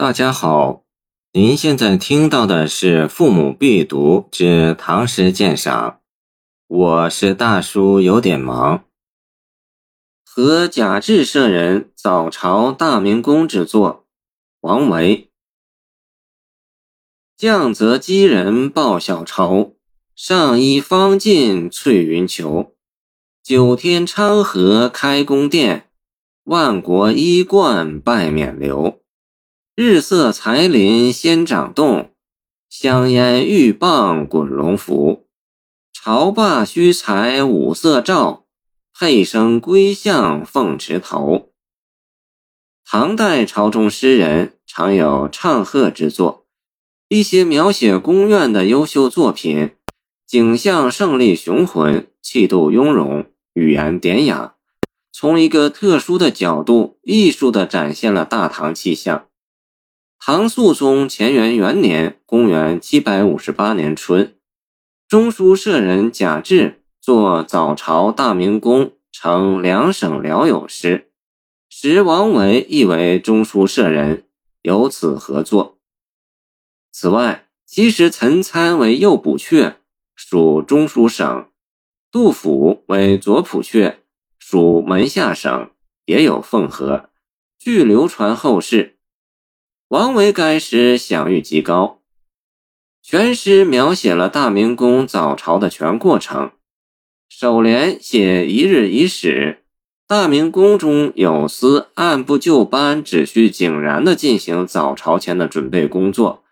大家好，您现在听到的是《父母必读之唐诗鉴赏》，我是大叔，有点忙。和贾至舍人早朝大明宫之作，王维。降泽击人报小仇，上衣方尽翠云裘。九天昌河开宫殿，万国衣冠拜冕旒。日色才林先掌动，香烟玉棒滚龙符。朝罢须裁五色诏，配声归向凤池头。唐代朝中诗人常有唱和之作，一些描写宫苑的优秀作品，景象胜利雄浑，气度雍容，语言典雅，从一个特殊的角度，艺术地展现了大唐气象。唐肃宗乾元元年（公元758年春），中书舍人贾至作《早朝大明宫呈两省辽友诗》，时王维亦为中书舍人，由此合作。此外，其实岑参为右补阙，属中书省；杜甫为左补阙，属门下省，也有奉和，据流传后世。王维该诗享誉极高，全诗描写了大明宫早朝的全过程。首联写一日已始，大明宫中有司按部就班、秩序井然地进行早朝前的准备工作，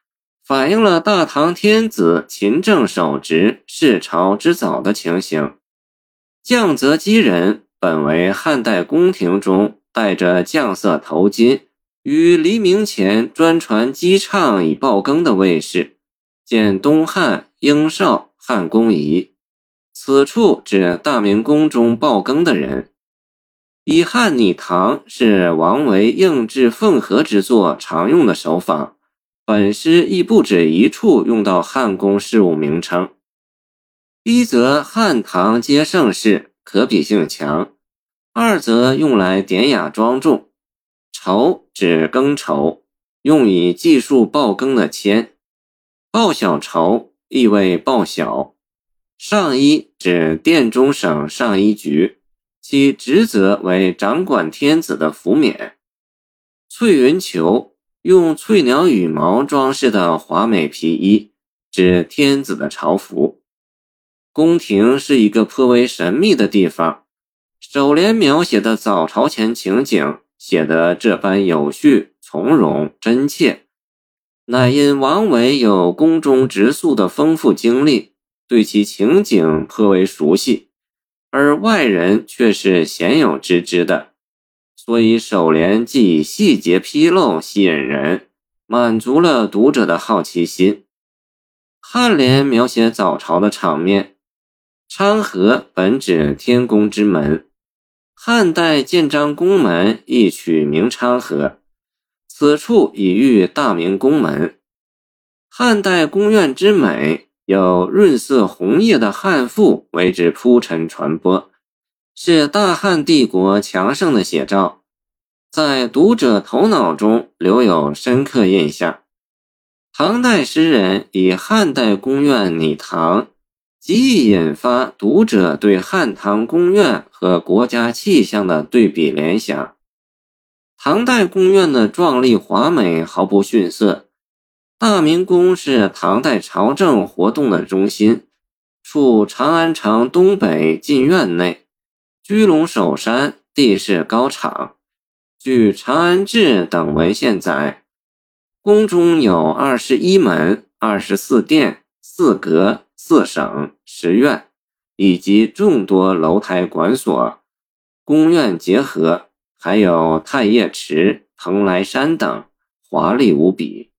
反映了大唐天子勤政守职、视朝之早的情形。降泽基人本为汉代宫廷中戴着绛色头巾。于黎明前专传击唱以报更的卫士，见东汉英少汉宫仪。此处指大明宫中报更的人。以汉拟唐是王维应制奉和之作常用的手法，本诗亦不止一处用到汉宫事务名称。一则汉唐皆盛世，可比性强；二则用来典雅庄重。筹指更筹，用以计数报更的签。报小筹意为报晓。上衣指殿中省上衣局，其职责为掌管天子的服冕。翠云裘用翠鸟羽毛装饰的华美皮衣，指天子的朝服。宫廷是一个颇为神秘的地方。首联描写的早朝前情景。写得这般有序、从容、真切，乃因王维有宫中直宿的丰富经历，对其情景颇为熟悉，而外人却是鲜有知之的，所以首联既以细节披露吸引人，满足了读者的好奇心。颔联描写早朝的场面，昌河本指天宫之门。汉代建章宫门亦取名昌河，此处已喻大明宫门。汉代宫苑之美，有润色红叶的汉赋为之铺陈传播，是大汉帝国强盛的写照，在读者头脑中留有深刻印象。唐代诗人以汉代宫苑拟唐。极易引发读者对汉唐宫苑和国家气象的对比联想。唐代宫苑的壮丽华美毫不逊色。大明宫是唐代朝政活动的中心，处长安城东北进院内，居龙首山，地势高敞。据《长安志》等文献载，宫中有二十一门、二十四殿、四阁。四省十院，以及众多楼台馆所、宫苑结合，还有太液池、蓬莱山等，华丽无比。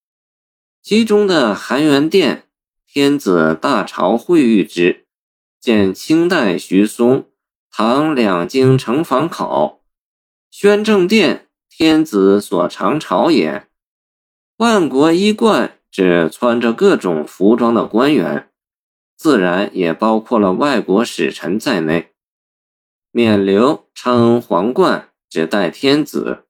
其中的含元殿，天子大朝会御之，见清代徐松《唐两京城防考》。宣政殿，天子所常朝也。万国衣冠，是穿着各种服装的官员。自然也包括了外国使臣在内。冕旒称皇冠，指代天子。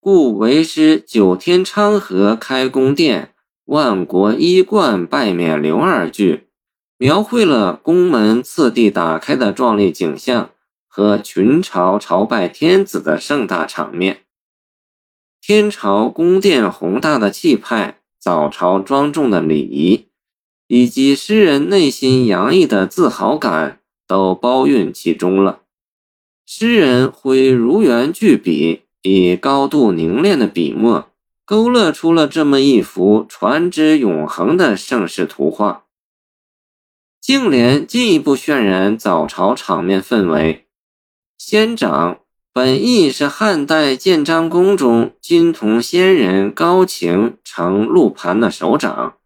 故为师“九天昌河开宫殿，万国衣冠拜冕旒”二句，描绘了宫门次第打开的壮丽景象和群朝朝拜天子的盛大场面。天朝宫殿宏大的气派，早朝庄重的礼仪，以及诗人内心洋溢的自豪感，都包蕴其中了。诗人挥如圆巨笔。以高度凝练的笔墨，勾勒出了这么一幅传之永恒的盛世图画。净莲进一步渲染早朝场面氛围。仙长本意是汉代建章宫中金铜仙人高擎承禄盘的首长，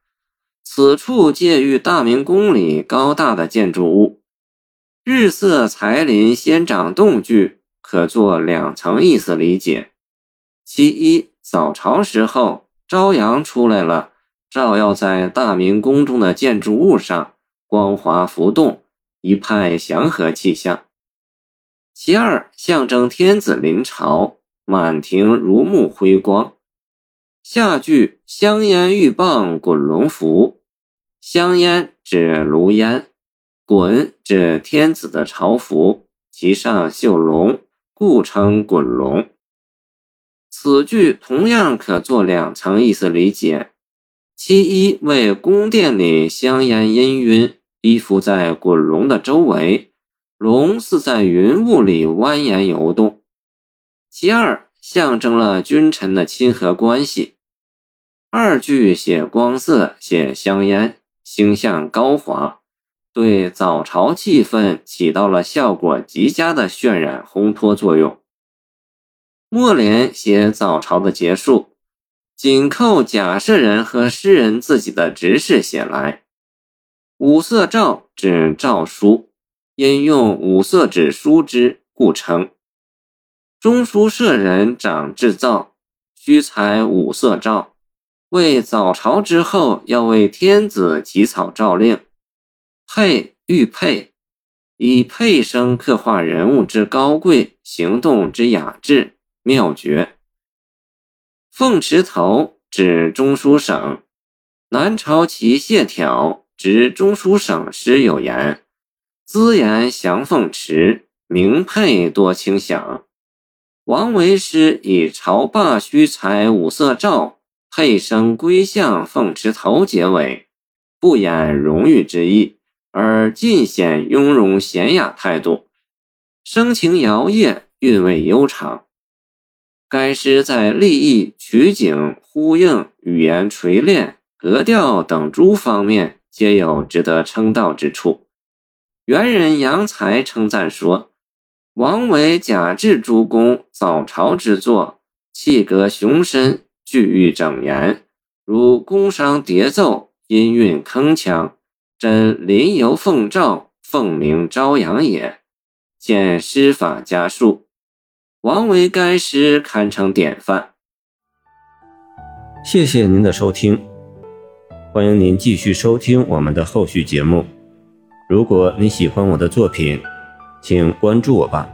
此处借喻大明宫里高大的建筑物。日色才临仙长洞具。可做两层意思理解：其一，早朝时候朝阳出来了，照耀在大明宫中的建筑物上，光华浮动，一派祥和气象；其二，象征天子临朝，满庭如沐辉光。下句香烟玉棒滚龙符，香烟指炉烟，滚指天子的朝服，其上绣龙。故称滚龙。此句同样可做两层意思理解：其一为宫殿里香烟氤氲，依附在滚龙的周围，龙似在云雾里蜿蜒游动；其二象征了君臣的亲和关系。二句写光色，写香烟，形象高华。对早朝气氛起到了效果极佳的渲染烘托作用。末联写早朝的结束，紧扣假设人和诗人自己的直事写来。五色诏指诏书，因用五色纸书之，故称。中书舍人掌制造，须采五色诏，为早朝之后要为天子起草诏令。配玉佩，以佩声刻画人物之高贵，行动之雅致妙绝。凤池头指中书省，南朝齐谢朓指中书省时有言：“资言降凤池，名佩多清响。”王维诗以朝罢须采五色诏，佩声归向凤池头结尾，不掩荣誉之意。而尽显雍容娴雅态度，声情摇曳，韵味悠长。该诗在立意、取景、呼应、语言锤炼、格调等诸方面皆有值得称道之处。元人杨才称赞说：“王维、贾至诸公早朝之作，气格雄深，句欲整严，如宫商叠奏，音韵铿锵。”真临游奉诏，凤鸣朝阳也。见诗法家述，王维该诗堪称典范。谢谢您的收听，欢迎您继续收听我们的后续节目。如果你喜欢我的作品，请关注我吧。